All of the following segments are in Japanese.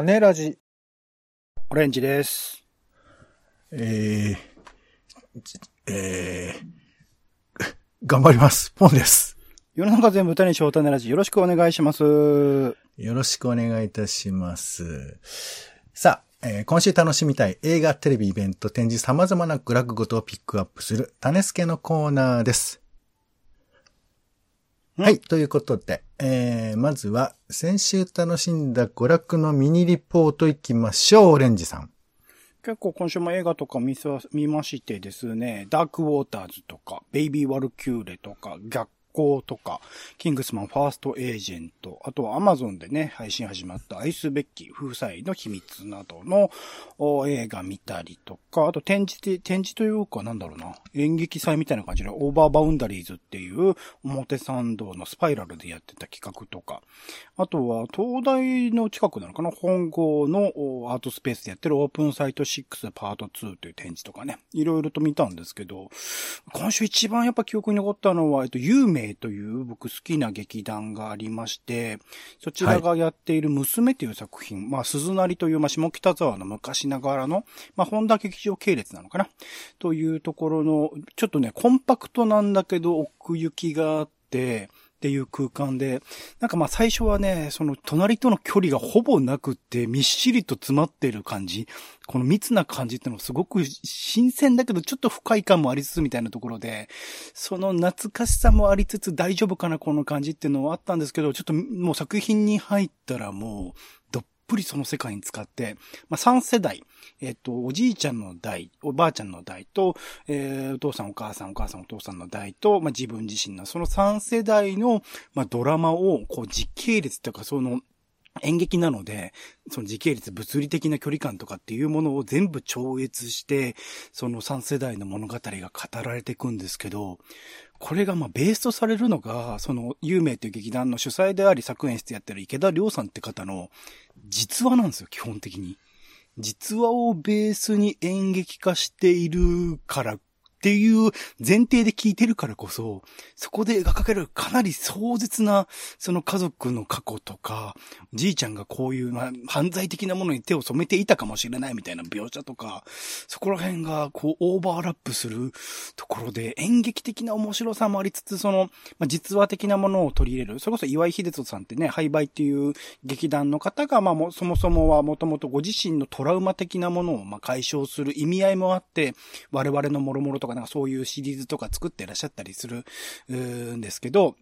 種ラジ。オレンジです。えー、えー、頑張ります。ポンです。世の中全部歌にしよう種ラジ。よろしくお願いします。よろしくお願いいたします。さあ、えー今週楽しみたい映画、テレビ、イベント、展示、様々な娯楽ごとをピックアップする、種助のコーナーです。うんはい、ということで、えー、まずは、先週楽しんだ娯楽のミニリポートいきましょう、オレンジさん。結構今週も映画とか見さ見ましてですね、ダークウォーターズとか、ベイビーワルキューレとか、逆光とか、キングスマンファーストエージェント、あとはアマゾンでね、配信始まった愛すべき夫妻の秘密などの映画見たりとか、あと展示、展示というかなんだろうな、演劇祭みたいな感じでオーバーバウンダリーズっていう表参道のスパイラルでやってた企画とか、あとは東大の近くなのかな本郷のアートスペースでやってるオープンサイト6パート2という展示とかね、いろいろと見たんですけど、今週一番やっぱ記憶に残ったのは、えっと、有名という僕好きな劇団がありまして、そちらがやっている娘という作品、まあ、鈴なりという、まあ、下北沢の昔ながらの、まあ、本田劇場系列なのかな？というところの、ちょっとね、コンパクトなんだけど奥行きがあって、っていう空間で、なんかまあ最初はね、その隣との距離がほぼなくってみっしりと詰まってる感じ、この密な感じってのがすごく新鮮だけどちょっと不快感もありつつみたいなところで、その懐かしさもありつつ大丈夫かなこの感じっていうのはあったんですけど、ちょっともう作品に入ったらもうどっぷりその世界に使って、まあ3世代、えっと、おじいちゃんの代、おばあちゃんの代と、えーお父さんお母さんお母さんお父さんの代と、まあ自分自身のその3世代の、まあドラマをこう時系列というかその演劇なので、その時系列、物理的な距離感とかっていうものを全部超越して、その3世代の物語が語られていくんですけど、これがまあベースとされるのが、その有名という劇団の主催であり作演室やってる池田亮さんって方の実話なんですよ、基本的に。実話をベースに演劇化しているからっていう前提で聞いてるからこそ、そこで描かれるかなり壮絶な、その家族の過去とか、じいちゃんがこういう、まあ、犯罪的なものに手を染めていたかもしれないみたいな描写とか、そこら辺がこうオーバーラップするところで演劇的な面白さもありつつ、その、まあ、実話的なものを取り入れる。それこそ岩井秀人さんってね、廃売っていう劇団の方が、まあもそもそもはもともとご自身のトラウマ的なものをまあ解消する意味合いもあって、我々の諸々とかなんかそういうシリーズとか作ってらっしゃったりするんですけど、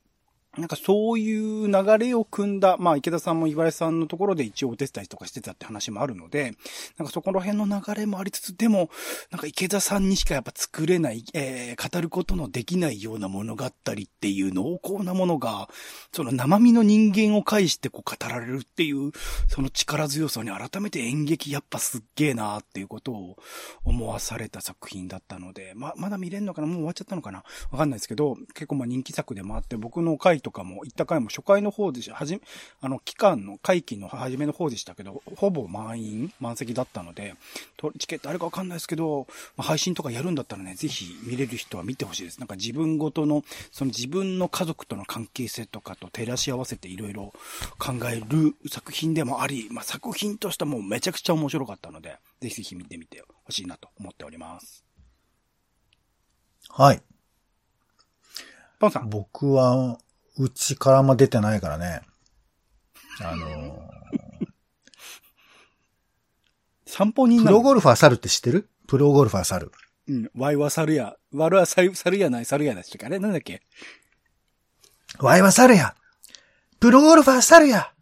なんかそういう流れを組んだ、まあ池田さんも岩井さんのところで一応お手伝いとかしてたって話もあるので、なんかそこら辺の流れもありつつ、でも、なんか池田さんにしかやっぱ作れない、えー、語ることのできないような物語っていう濃厚なものが、その生身の人間を介してこう語られるっていう、その力強さに改めて演劇やっぱすっげえなーっていうことを思わされた作品だったので、ま、まだ見れんのかな？もう終わっちゃったのかな？わかんないですけど、結構まあ人気作でもあって、僕の回とかも、行った回も初回の方でし、はじめ、あの、期間の、会期の初めの方でしたけど、ほぼ満員、満席だったので、とチケットあるかわかんないですけど、まあ、配信とかやるんだったらね、ぜひ見れる人は見てほしいです。なんか自分ごとの、その自分の家族との関係性とかと照らし合わせていろいろ考える作品でもあり、まあ、作品としてはもうめちゃくちゃ面白かったので、ぜひぜひ見てみてほしいなと思っております。はい。ポンさん。僕は、うちからも出てないからね。あの散歩人ー、なの？プロゴルファー猿って知ってる？プロゴルファー猿。うん。ワイは猿や。ワルは猿猿やない？猿やだしか。あれなんだっけ？わいは猿やプロゴルファー猿や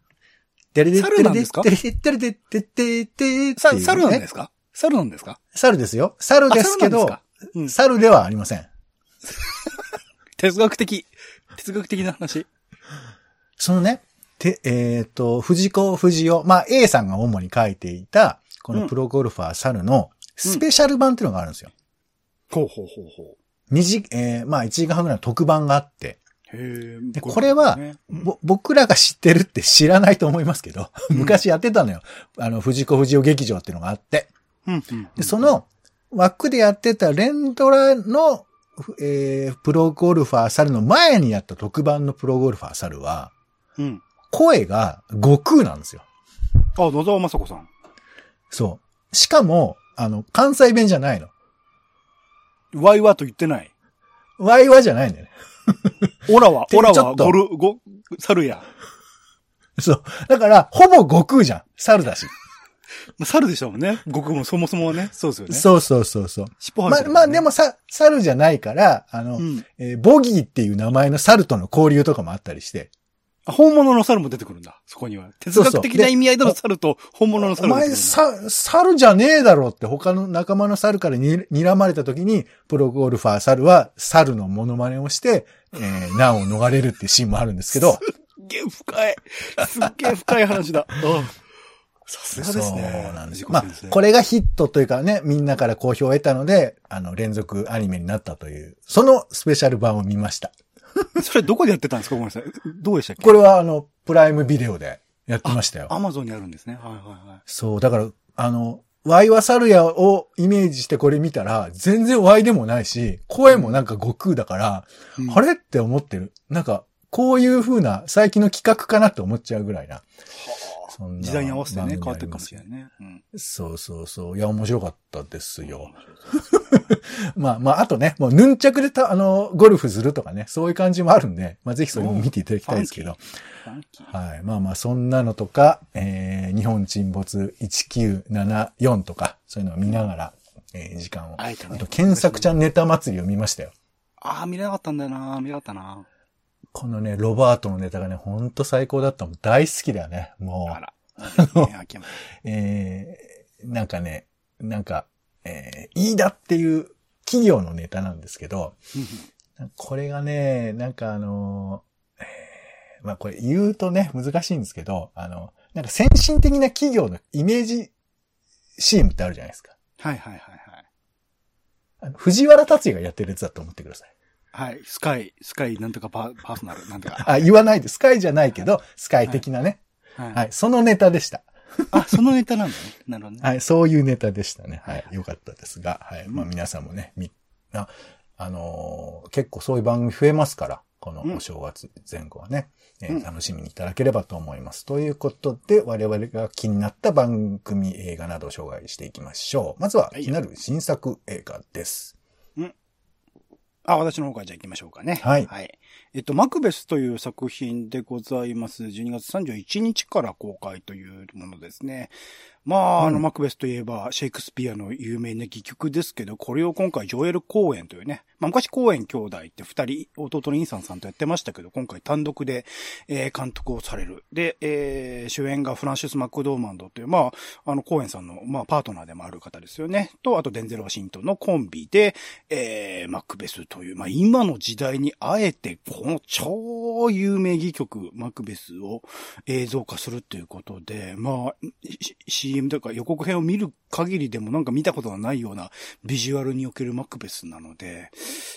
てれで猿なんですか？てれでてれでててててさ、猿なんですか？猿なんですか？猿ですよ。猿ですけどあ猿なんでりません。哲学的。哲学的な話。そのね、て、えっ、と、藤子不二雄、まあ A さんが主に書いていた、このプロゴルファー猿のスペシャル版っていうのがあるんですよ。ほうほうほうほ二時、えーまあ1時間半ぐらいの特番があって、う。へえ。でこれはねぼ僕らが知ってるって知らないと思いますけど、昔やってたのよ。あの、藤子不二雄劇場っていうのがあって。うんうん。で、その枠でやってた連ドラの、えープロゴルファー猿の前にやった特番のプロゴルファー猿は、うん。声が悟空なんですよ。あ、野沢雅子さん。そう。しかも、あの、関西弁じゃないの。ワイワと言ってない。ワイワじゃないんだよね。オラは、てオラはゴル、ゴ、猿や。そう。だから、ほぼ悟空じゃん。猿だし。まあ、猿でしたもんね。僕もそもそもはね。そうですよね。そうそうそうそう。尻尾生えまあ、まあ、でもさ、猿じゃないから、あの、うん。えーボギーっていう名前の猿との交流とかもあったりして。あ本物の猿も出てくるんだ。そこには。哲学的な意味合いでの猿と本物のお猿が出て前、くるんだ。さ、猿じゃねえだろって他の仲間の猿からに睨まれた時に、プロゴルファー猿は猿のモノマネをして、えー 難を逃れるっていうシーンもあるんですけど、すっげえ深い。すっげえ深い話だ。うんさすがですね。そうなんですよ。藤まあこれがヒットというかね、みんなから好評を得たので、あの、連続アニメになったという、そのスペシャル版を見ました。それどこでやってたんですかごめんなさい。どうでしたっけ？これはあの、プライムビデオでやってましたよ。アマゾンにあるんですね。はいはいはい。そう、だから、あの、ワイワサルヤをイメージしてこれ見たら、全然ワイでもないし、声もなんか悟空だから、うんあれって思ってる。なんか、こういう風な最近の企画かなって思っちゃうぐらいな。そんな時代に合わせてね、変わってるかもしれあないね。うん。そうそうそう。いや、面白かったですよ。まあまあ、あとね、もうヌンチャクでた、あの、ゴルフするとかね、そういう感じもあるんで、まあぜひそれも見ていただきたいですけど。はい。まあまあ、そんなのとか、えー、日本沈没1974とか、そういうのを見ながら、えー時間を。あねあと、検索ちゃんネタ祭りを見ましたよ。ああ、見れなかったんだよな。見れなかったな。このね、ロバートのネタがね、ほんと最高だったもん。大好きだよね。もあら。えー、なんかね、なんか、えー、飯田っていう企業のネタなんですけど、これがね、なんかあのーえーまあこれ言うとね、難しいんですけど、あの、なんか先進的な企業のイメージ CM ってあるじゃないですか。はいはいはいはい。あの藤原達也がやってるやつだと思ってください。はい。スカイ、スカイなんとかパパーソナル、なんとか。あ、言わないで、スカイじゃないけど、スカイ的なね。はい。はい、そのネタでした。あ、そのネタなんだね。なるほどね。はい、そういうネタでしたね。はいは、いよかったですが、はい、まあうん皆さんもね、み、あ、あのー結構そういう番組増えますから、このお正月前後はね、えーうん楽しみにいただければと思います。ということで、我々が気になった番組映画などを紹介していきましょう。まずははい気になる新作映画です。あ、私の方からじゃあ行きましょうかね。はいはい。えっと、マクベスという作品でございます。12月31日から公開というものですね。まあ、あの、うんマクベスといえば、シェイクスピアの有名な戯曲ですけど、これを今回、ジョエル・コーエンというね、まあ、昔コーエン兄弟って二人、弟のインサンさんとやってましたけど、今回単独で、えー監督をされる。で、えー主演がフランシス・マクドーマンドという、まあ、あの、コーエンさんの、まあ、パートナーでもある方ですよね。と、あと、デンゼル・ワシントンのコンビで、えーマクベスという、まあ、今の時代にあえて、この超有名戯曲、マクベスを映像化するっていうことで、まあ、CM とか予告編を見る限りでもなんか見たことがないようなビジュアルにおけるマクベスなので、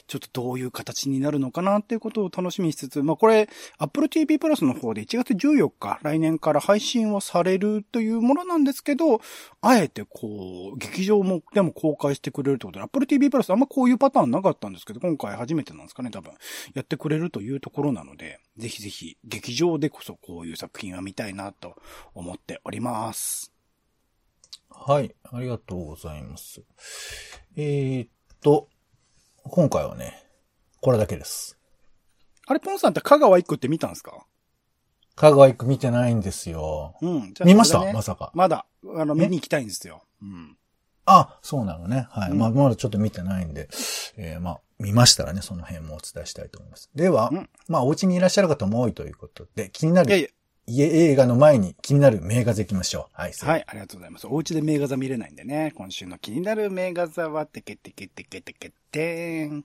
ちょっとどういう形になるのかなっていうことを楽しみにしつつ、まあこれ、Apple TV プラスの方で1月14日、来年から配信をされるというものなんですけど、あえてこう、劇場も、でも公開してくれるってことで、Apple TV プラスあんまこういうパターンなかったんですけど、今回初めてなんですかね、多分。やってくれるというところなので、ぜひぜひ劇場でこそこういう作品は見たいなと思っております。はい、ありがとうございます。えー、っと、今回はね、これだけです。あれ、ポンさんって香川一区って見たんですか？香川行く見てないんですよ。うん。じゃあ見ました、まさか。まだ、あの、見に行きたいんですよ。うん。あ、そうなのね。はい。うんまあ、まだちょっと見てないんで、えーまあ、見ましたらね、その辺もお伝えしたいと思います。では、うんまあ、お家にいらっしゃる方も多いということで、気にないやいるや、家映画の前に気になる名画でいきましょう。はい。はいい、ありがとうございます。お家で名画座見れないんでね、今週の気になる名画座は、てけてけてけてけてーん。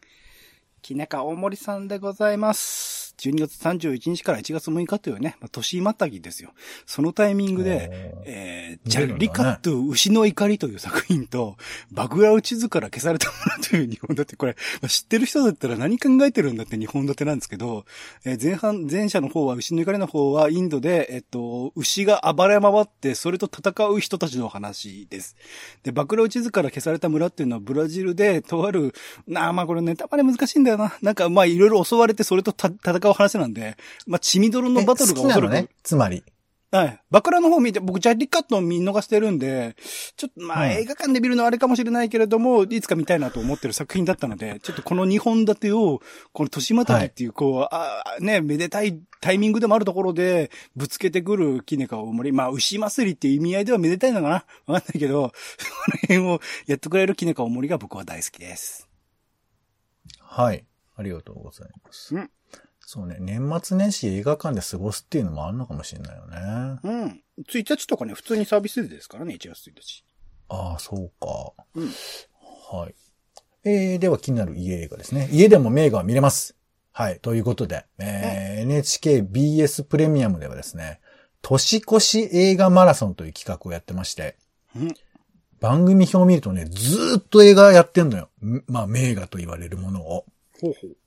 木中大森さんでございます。12月31日から1月6日というね、まあ、年またぎですよ。そのタイミングで、えー、ジャリカット牛の怒りという作品と、バグラウ地図から消されたものという日本立て、これ、まあ知ってる人だったら何考えてるんだって日本立てなんですけど、えー前半、前者の方は、牛の怒りの方はインドで、えっと、牛が暴れ回って、それと戦う人たちの話です。で、バグラウ地図から消された村っていうのはブラジルで、とある、なあ、まあこれネタバレ難しいんだよな。なんか、まあいろいろ襲われて、それとた戦う話なんで、まあ血みどろのバトルがおそらく、え好きなのね。つまり。はい。バクラの方見て、僕ジャリカットを見逃してるんで、ちょっとまあ、うん映画館で見るのはあれかもしれないけれども、いつか見たいなと思ってる作品だったので、ちょっとこの2本立てを、この年またぎっていう、こう、ああね、めでたいタイミングでもあるところで、ぶつけてくるキネカ大森。まあ、牛祭りっていう意味合いではめでたいのかな？わかんないけど、この辺をやってくれるキネカ大森が僕は大好きです。はい。ありがとうございます。うんそうね、年末年始映画館で過ごすっていうのもあるのかもしれないよね。うん。1日とかね、普通にサービスですからね、1月1日。ああ、そうか。うんはい。えー、では気になる家映画ですね。家でも名画は見れます。はい。ということで、えー NHKBS プレミアムではですね、年越し映画マラソンという企画をやってまして、うん。番組表を見るとね、ずーっと映画やってんのよ。んまあ、名画と言われるものを。ほうほう。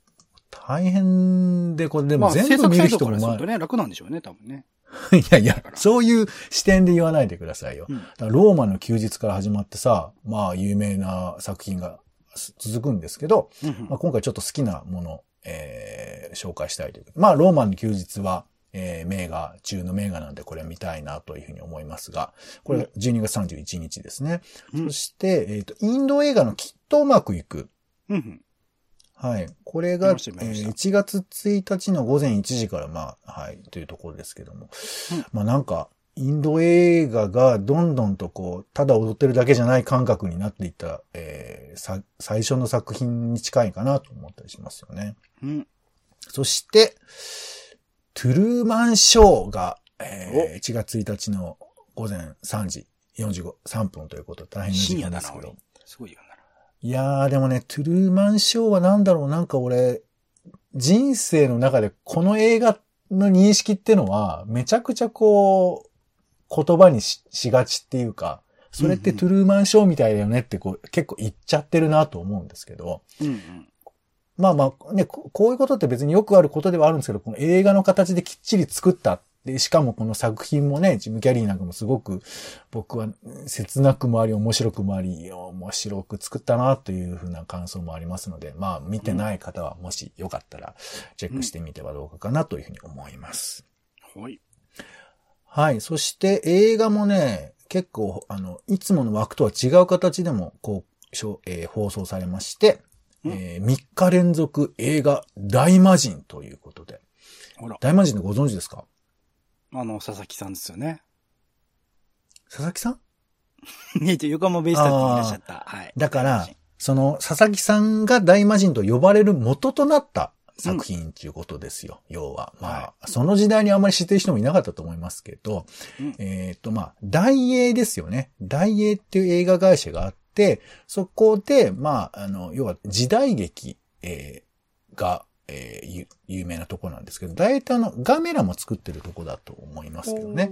大変で、これでも全部見る人もまあね、楽なんでしょうね、多分ね。いやいや、そういう視点で言わないでくださいよ。うんローマの休日から始まってさ、まあ有名な作品がす続くんですけど、うんうんまあ、今回ちょっと好きなもの、えー紹介したいというまあローマの休日は、えー名画中の名画なんでこれ見たいなというふうに思いますが、これ12月31日ですね。うんそして、えっ、と、インド映画のきっとうまくいく。うんうん。はい。これが、えー1月1日の午前1時から、まあ、はい、というところですけども。うんまあなんか、インド映画がどんどんとこう、ただ踊ってるだけじゃない感覚になっていった、えーさ最初の作品に近いかなと思ったりしますよね。うん。そして、トゥルーマンショーが、えー1月1日の午前3時45、3分ということで大変な時間ですけど。すごいよな。いやー、でもね、トゥルーマンショーはなんだろう、なんか俺、人生の中でこの映画の認識ってのは、めちゃくちゃこう、言葉にししがちっていうか、それってトゥルーマンショーみたいだよねってこう、結構言っちゃってるなと思うんですけど、うんうん。まあまあ、ね、ここういうことって別によくあることではあるんですけど、この映画の形できっちり作った。で、しかもこの作品もね、ジム・キャリーなんかもすごく僕はうん切なくもあり、面白くもあり、面白く作ったなというふうな感想もありますので、まあ見てない方はもしよかったらチェックしてみてはどうかかなというふうに思います。はい。はい。そして映画もね、結構、あの、いつもの枠とは違う形でも、こう、しょえー放送されまして、うんえ3日連続映画大魔人ということで。大魔人ってご存知ですか？あの、佐々木さんですよね。佐々木さん？ねえ、横浜ベイスターズにいらっしゃった。はい。だから、その佐々木さんが大魔人と呼ばれる元となった作品っていうことですよ。要は。まあ、はその時代にあんまり知ってる人もいなかったと思いますけど、うんえっ、と、まあ、大英ですよね。大英っていう映画会社があって、そこで、まあ、あの、要は時代劇、えーが、えーゆ有名なとこなんですけど、大体あの、ガメラも作ってるとこだと思いますけどね。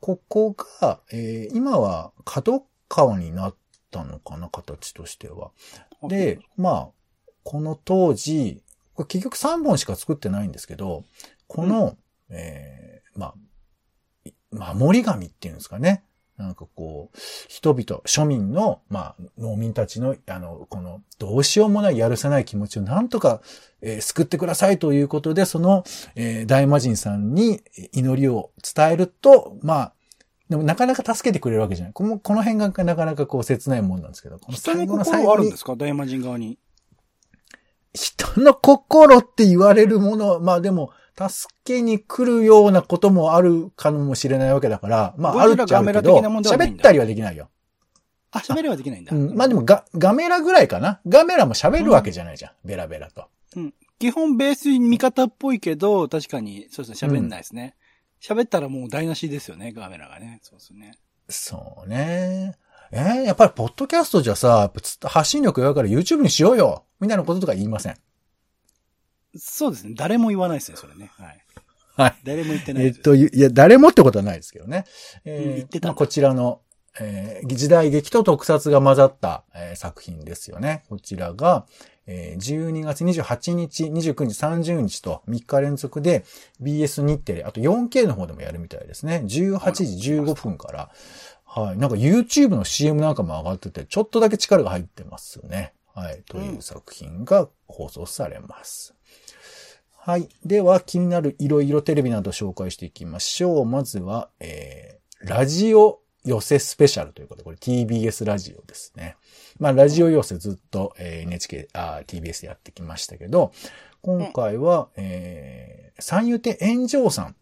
ここが、えー今は角川になったのかな、形としては。で、まあ、この当時、これ結局3本しか作ってないんですけど、この、えーまあ、い守り神っていうんですかね。なんかこう、人々、庶民の、まあ、農民たちの、あの、この、どうしようもない、やるせない気持ちをなんとか、えー救ってくださいということで、その、えー大魔神さんに祈りを伝えると、まあ、でもなかなか助けてくれるわけじゃない。この、この辺がなかなかこう切ないもんなんですけど、この最後の心最後にはあるんですか？大魔神側に。人の心って言われるもの、まあでも、助けに来るようなこともあるかもしれないわけだから、まああるっちゃあるけど、喋ったりはできないよ。あ、喋れはできないんだ。うん、まあでもガ、ガメラぐらいかな。ガメラも喋るわけじゃないじゃん。ベラベラと。基本ベース味方っぽいけど、確かに、そうですね、喋んないですね。喋、ったらもう台無しですよね、カメラがね。そうですね。そうね。えー、やっぱりポッドキャストじゃさ、発信力弱いから YouTube にしようよみたいなこととか言いません？そうですね。誰も言わないですね、それね。はい。はい。誰も言ってない。えっと、いいや、誰もってことはないですけどね。えーうん言ってたまあこちらの、えー時代劇と特撮が混ざった、えー作品ですよね。こちらが、えー12月28日、29日、30日と3日連続で BS 日テレ、あと 4K の方でもやるみたいですね。18時15分から。はい。なんか YouTube の CM なんかも上がってて、ちょっとだけ力が入ってますね。はい。という作品が放送されます。はい。では、気になるいろいろテレビなど紹介していきましょう。まずは、えー、ラジオ寄せスペシャルということで、これ TBS ラジオですね。まあ、ラジオ寄せずっと、えー、NHK、あ、TBS でやってきましたけど、今回は、えー、三遊亭炎上さん。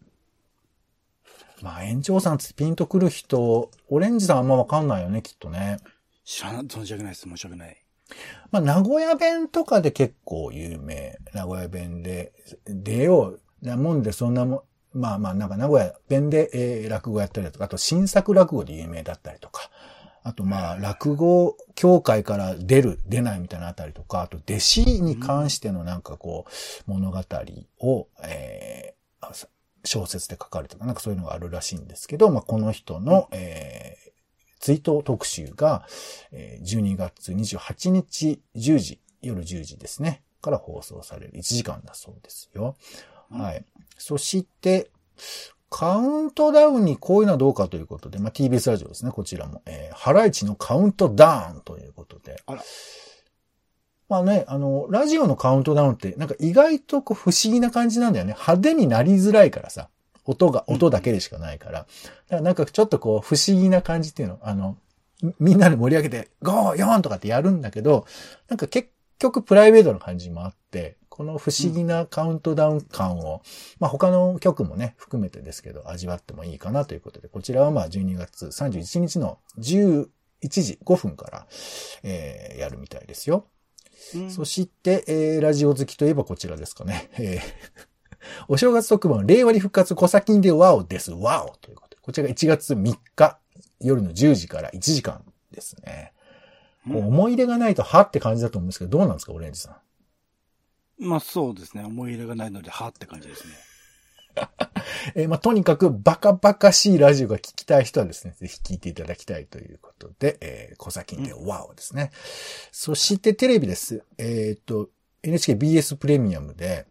まあ、炎上さんってピンとくる人、オレンジさんあんまわかんないよね、きっとね。知らな、存じ上げないです。申し訳ない。まあ、名古屋弁とかで結構有名。名古屋弁で、出よう。なもんで、そんなも、まあまあ、なんか名古屋弁で、えー、落語やったりだとか、あと新作落語で有名だったりとか、あとまあ、落語協会から出る、出ないみたいなあたりとか、あと弟子に関してのなんかこう、物語を、えー、小説で書かれた。かなんかそういうのがあるらしいんですけど、まあこの人の、えー、追悼特集が、えー、12月28日10時、夜10時ですね、から放送される1時間だそうですよ。はい。そして、カウントダウンにこういうのはどうかということで、まあ、TBS ラジオですね、こちらも。えー、ハライチのカウントダウンということで。あら。まあね、あの、ラジオのカウントダウンって、なんか意外とこう不思議な感じなんだよね。派手になりづらいからさ。音が、音だけでしかないから。だからなんかちょっとこう不思議な感じっていうの、あの、みんなで盛り上げて、5、4とかってやるんだけど、なんか結局プライベートな感じもあって、この不思議なカウントダウン感を、まあ他の曲もね、含めてですけど、味わってもいいかなということで、こちらはまあ12月31日の11時5分から、えー、やるみたいですよ。うん、そして、えー、ラジオ好きといえばこちらですかね。えー、お正月特番、令和に復活、小先でワオです。ワオということで、こちらが1月3日、夜の10時から1時間ですね。うん、思い入れがないとはって感じだと思うんですけど、どうなんですか、オレンジさん？まあそうですね。思い入れがないので、はって感じですね。えー、まあ、とにかくバカバカしいラジオが聞きたい人はですね、ぜひ聞いていただきたいということで、えー、小崎でワオですね。うん、そしてテレビです。えっ、ー、と、NHKBS プレミアムで、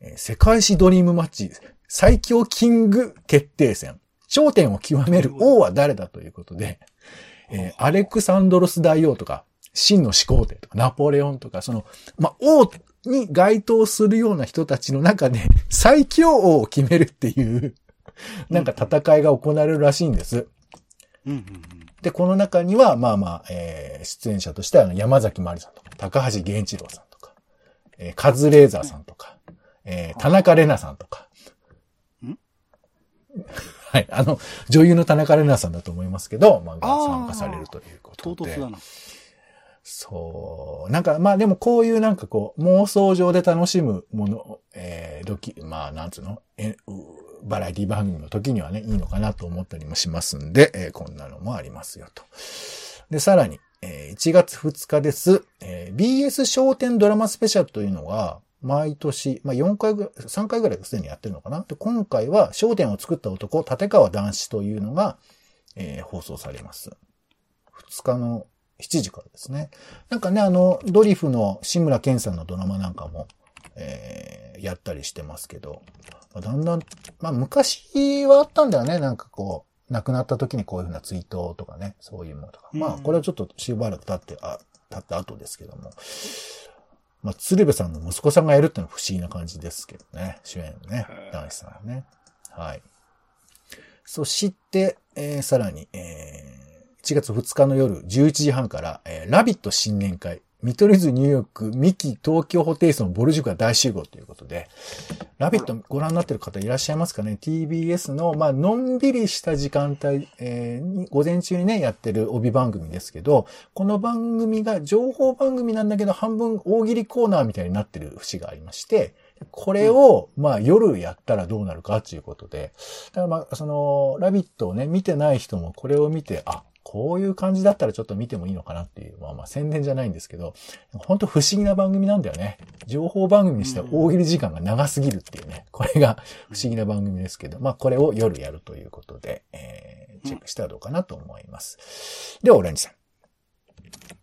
えー、世界史ドリームマッチ最強キング決定戦。頂点を極める王は誰だということで、えー、アレクサンドロス大王とか、真の始皇帝とか、ナポレオンとか、その、まあ、王に該当するような人たちの中で 最強王を決めるっていうなんか戦いが行われるらしいんです。で、この中には、まあまあ、えー、出演者としては山崎まりさんとか、高橋源一郎さんとか、えー、カズレーザーさんとか、えー、田中玲奈さんとか。はい。あの、女優の田中玲奈さんだと思いますけど、まあ、参加されるということで。唐突だな。そう。なんか、まあでもこういうなんかこう、妄想上で楽しむもの、えー、ドキ、まあなんつうの？えバラエティ番組の時にはね、いいのかなと思ったりもしますんで、えー、こんなのもありますよと。で、さらに、えー、1月2日です。えー、BS 商店ドラマスペシャルというのが、毎年、まあ、4回ぐらい、3回ぐらいすでにやってるのかなで、今回は、商店を作った男、立川男子というのが、えー、放送されます。2日の7時からですね。なんかね、あの、ドリフの志村けんさんのドラマなんかも、えー、やったりしてますけど、だんだん、まあ昔はあったんだよね、なんかこう、亡くなった時にこういうふうな追悼とかね、そういうものとか。まあ、これはちょっとしばらく経って、あ、経った後ですけども。まあ、鶴瓶さんの息子さんがやるってのは不思議な感じですけどね。主演ね。男子さんね。はい。そして、えー、さらに、えー、1月2日の夜11時半から、えー、ラビット新年会、見取り図ニューヨーク、ミキ東京ホテイソンボルジュが大集合ということで、ラビットご覧になってる方いらっしゃいますかね ?TBS の、まあ、のんびりした時間帯、えー、午前中にね、やってる帯番組ですけど、この番組が情報番組なんだけど、半分大喜利コーナーみたいになってる節がありまして、これを、まあ夜やったらどうなるかっていうことで、だからまあ、その、ラビットをね、見てない人もこれを見て、あ、こういう感じだったらちょっと見てもいいのかなっていう、まあまあ宣伝じゃないんですけど、本当不思議な番組なんだよね。情報番組にしては大喜利時間が長すぎるっていうね。これが不思議な番組ですけど、まあこれを夜やるということで、えー、チェックしたらどうかなと思います。では、オレンジさん。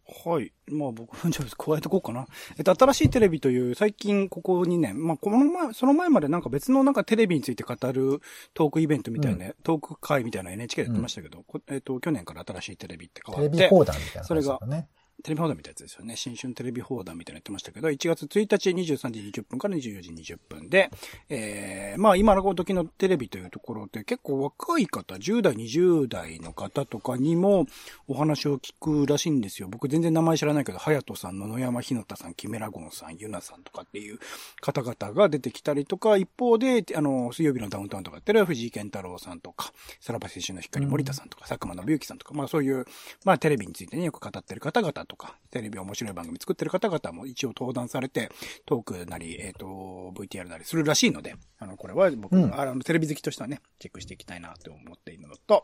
はい。まあ僕、じゃあ加えてこうかな。えっと、新しいテレビという、最近ここ2年、まあこの前、その前までなんか別のなんかテレビについて語るトークイベントみたいな、うん、トーク会みたいな NHK でやってましたけど、うん、えっと、去年から新しいテレビって変わって。テレビ講談みたいな、ね、それが、テレビ放談みたいなやつですよね。新春テレビ放談みたいなのやってましたけど、1月1日23時20分から24時20分で、えー、まあ今の時のテレビというところで結構若い方、10代、20代の方とかにもお話を聞くらしいんですよ。僕全然名前知らないけど、隼人さん、野々山ひのたさん、キメラゴンさん、ユナさんとかっていう方々が出てきたりとか、一方で、あの、水曜日のダウンタウンとかやってる藤井健太郎さんとか、さらば青春の光森田さんとか、佐久間信之さんとか、まあそういう、まあテレビについてね、よく語ってる方々とか、テレビ面白い番組作ってる方々も一応登壇されて、トークなり、えっ、ー、と、VTR なりするらしいので、あの、これは僕、うん、あの、テレビ好きとしてはね、チェックしていきたいなと思っているのと、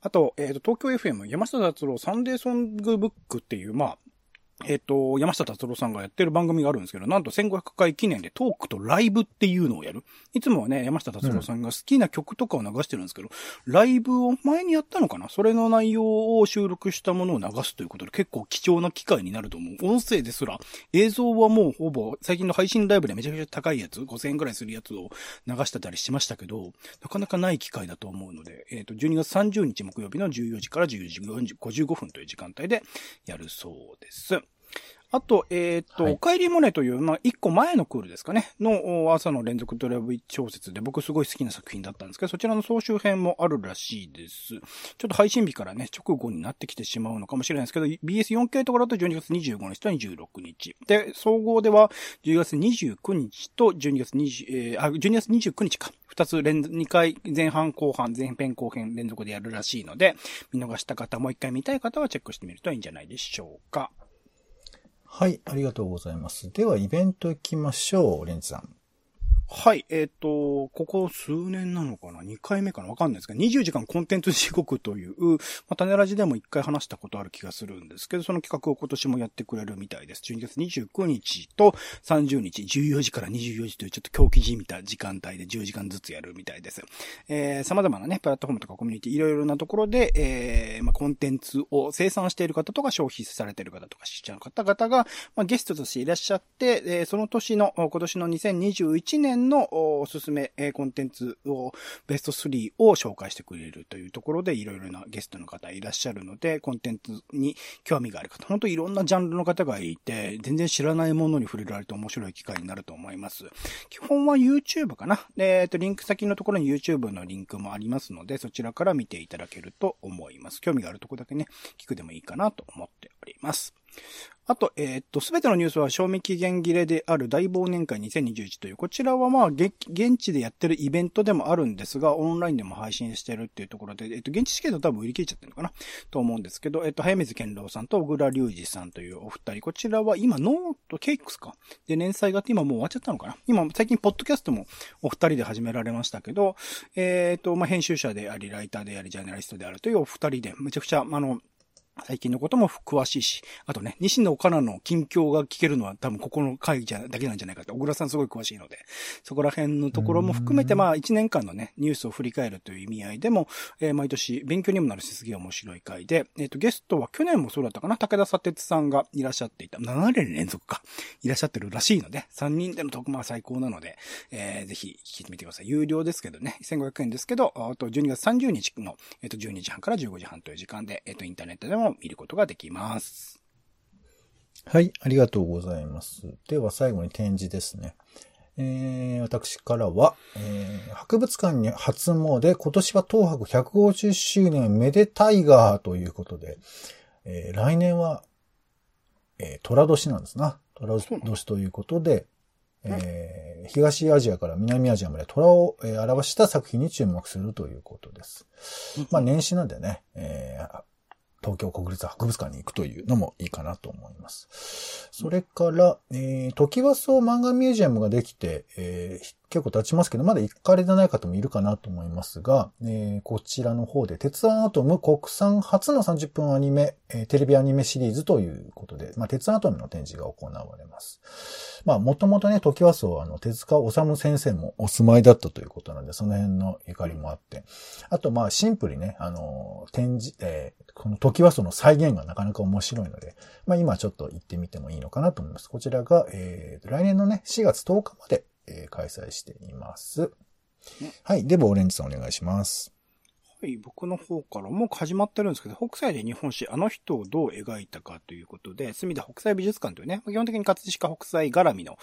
あと、えっ、ー、と、東京 FM 山下達郎サンデーソングブックっていう、まあ、えっ、と、山下達郎さんがやってる番組があるんですけど、なんと1500回記念でトークとライブっていうのをやる。いつもはね、山下達郎さんが好きな曲とかを流してるんですけど、うん、ライブを前にやったのかなそれの内容を収録したものを流すということで結構貴重な機会になると思う。音声ですら、映像はもうほぼ最近の配信ライブでめちゃくちゃ高いやつ、5000円くらいするやつを流してたりしましたけど、なかなかない機会だと思うので、えっ、ー、と、12月30日木曜日の14時から14時55分という時間帯でやるそうです。あと、えっ、ー、と、はい、お帰りモネという、まあ、一個前のクールですかね、の朝の連続ドラブ小説で僕すごい好きな作品だったんですけど、そちらの総集編もあるらしいです。ちょっと配信日からね、直後になってきてしまうのかもしれないですけど、BS4K とかだと12月25日と26日。で、総合では10月29日と12月20、えー、あ、12月29日か。二つ連、二回前半後半、前編後編連続でやるらしいので、見逃した方、もう一回見たい方はチェックしてみるといいんじゃないでしょうか。はい、ありがとうございます。では、イベント行きましょう、レンツさん。はい、えっ、ー、と、ここ数年なのかな ?2 回目かな？わかんないですが、20時間コンテンツ地獄という、まあ、種ラジでも1回話したことある気がするんですけど、その企画を今年もやってくれるみたいです。12月29日と30日、14時から24時というちょっと狂気じみた時間帯で10時間ずつやるみたいです。えー、様々なね、プラットフォームとかコミュニティ、いろいろなところで、えー、まあ、コンテンツを生産している方とか消費されている方とか、視聴の方々が、まあ、ゲストとしていらっしゃって、えー、その年の、今年の2021年のおすすめコンテンツを、ベスト3を紹介してくれるというところでいろいろなゲストの方いらっしゃるので、コンテンツに興味がある方、本当いろんなジャンルの方がいて、全然知らないものに触れられると面白い機会になると思います。基本は YouTube かな。えっと、リンク先のところに YouTube のリンクもありますので、そちらから見ていただけると思います。興味があるところだけね、聞くでもいいかなと思っております。あと、えー、っと、すべてのニュースは賞味期限切れである大忘年会2021という、こちらはまあ、現地でやってるイベントでもあるんですが、オンラインでも配信してるっていうところで、えっと、現地チケット多分売り切れちゃってるのかな？と思うんですけど、えっと、早水健郎さんと小倉隆二さんというお二人、こちらは今、ノートケイクスか。で、連載があって今もう終わっちゃったのかな？今、最近、ポッドキャストもお二人で始められましたけど、え、っと、まあ、編集者であり、ライターであり、ジャーナリストであるというお二人で、めちゃくちゃ、あの、最近のことも詳しいし、あとね、西野カナの近況が聞けるのは多分ここの会じゃだけなんじゃないかって、小倉さんすごい詳しいので、そこら辺のところも含めて、まあ1年間のね、ニュースを振り返るという意味合いでも、えー、毎年勉強にもなるしすげえ面白い回で、えっ、ー、と、ゲストは去年もそうだったかな、武田砂鉄さんがいらっしゃっていた、7年連続か、いらっしゃってるらしいので、3人での特は最高なので、えー、ぜひ聞いてみてください。有料ですけどね、1500円ですけど、あと12月30日の、えっ、ー、と、12時半から15時半という時間で、えっ、と、インターネットでも見ることができます。はい、ありがとうございます。では最後に展示ですね。えー、私からは、えー、博物館に初詣、今年は東博150周年めでタイガーということで、えー、来年は、えー、虎年なんですな。虎年ということで、えー、東アジアから南アジアまで虎を、えー、表した作品に注目するということです。まあ年始なんでね、えー、東京国立博物館に行くというのもいいかなと思います。それから、えー、時和荘漫画ミュージアムができて、えー、結構経ちますけど、まだ行かれてない方もいるかなと思いますが、えー、こちらの方で、鉄腕アトム国産初の30分アニメ、えー、テレビアニメシリーズということで、まあ、鉄腕アトムの展示が行われます。まあ、もともとね、時和荘、あの、手塚治虫先生もお住まいだったということなんで、その辺のゆかりもあって、あと、まあ、シンプルにね、あの、展示、えー、この時和荘の再現がなかなか面白いので、まあ、今ちょっと行ってみてもいいのかなと思います。こちらが、えー、来年のね、4月10日までえー、開催しています。はい。では、オレンジさんお願いします。はい、僕の方からもう始まってるんですけど、北斎で日本史、あの人をどう描いたかということで、隅田北斎美術館というね、基本的に葛飾北斎絡みの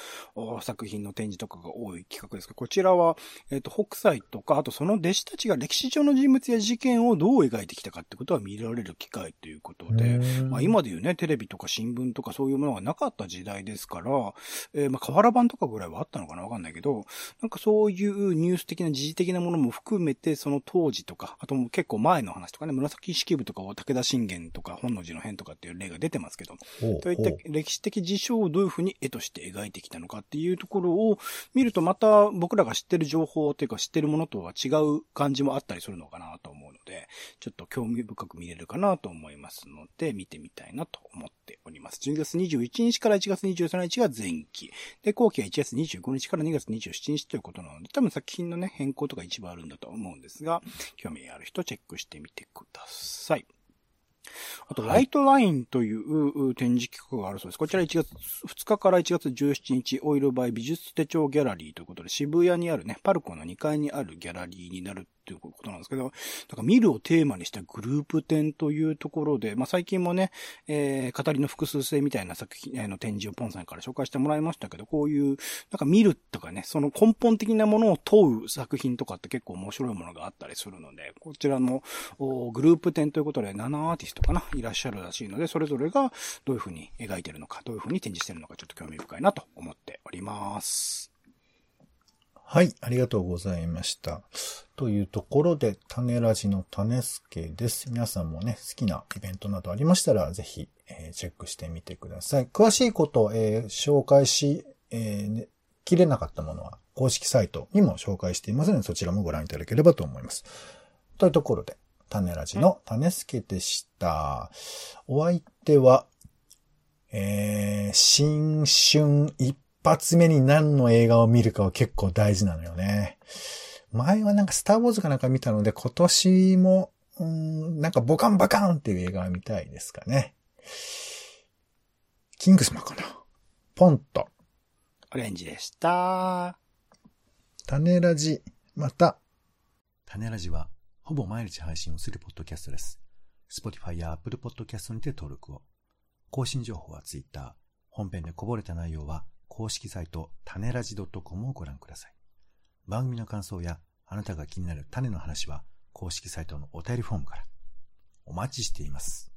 作品の展示とかが多い企画ですけど、こちらは、えっ、ー、と、北斎とか、あとその弟子たちが歴史上の人物や事件をどう描いてきたかってことは見られる機会ということで、まあ今で言うね、テレビとか新聞とかそういうものがなかった時代ですから、えー、まあ河原版とかぐらいはあったのかなわかんないけど、なんかそういうニュース的な時事的なものも含めて、その当時とか、あと結構前の話とかね、紫式部とかを武田信玄とか本能寺の変とかっていう例が出てますけど、そういった歴史的事象をどういうふうに絵として描いてきたのかっていうところを見るとまた僕らが知ってる情報というか知ってるものとは違う感じもあったりするのかなと思うので、ちょっと興味深く見れるかなと思いますので、見てみたいなと思っております。12月21日から1月23日が前期。で、後期は1月25日から2月27日ということなので、多分作品のね、変更とか一部あるんだと思うんですが、興味ある人チェックしてみてください。あと、ライトラインという展示企画があるそうです。こちら1月2日から1月17日、オイルバイ美術手帳ギャラリーということで、渋谷にあるね、パルコの2階にあるギャラリーになるということなんですけど、だか見るをテーマにしたグループ展というところで、まあ、最近もね、えー、語りの複数性みたいな作品、の展示をポンさんから紹介してもらいましたけど、こういう、なんか見るとかね、その根本的なものを問う作品とかって結構面白いものがあったりするので、こちらのグループ展ということで7アーティストかな、いらっしゃるらしいので、それぞれがどういうふうに描いてるのか、どういうふうに展示してるのか、ちょっと興味深いなと思っております。はい、ありがとうございました。というところで、種ラジの種助です。皆さんもね、好きなイベントなどありましたら、ぜひ、えー、チェックしてみてください。詳しいことを、えー、紹介し、えーね、切れなかったものは、公式サイトにも紹介していますので、そちらもご覧いただければと思います。というところで、種ラジの種助でした。お相手は、えー、新春一発目に何の映画を見るかは結構大事なのよね。前はなんかスターウォーズかなんか見たので、今年も、うん、なんかボカンバカンっていう映画を見たいですかね。キングスマンかな。ポンと。オレンジでした。種ラジ、また。種ラジは、ほぼ毎日配信をするポッドキャストです。Spotify や Apple Podcast にて登録を。更新情報は Twitter。本編でこぼれた内容は、公式サイト、種ラジ .com をご覧ください。番組の感想や、あなたが気になる種の話は、公式サイトのお便りフォームから。お待ちしています。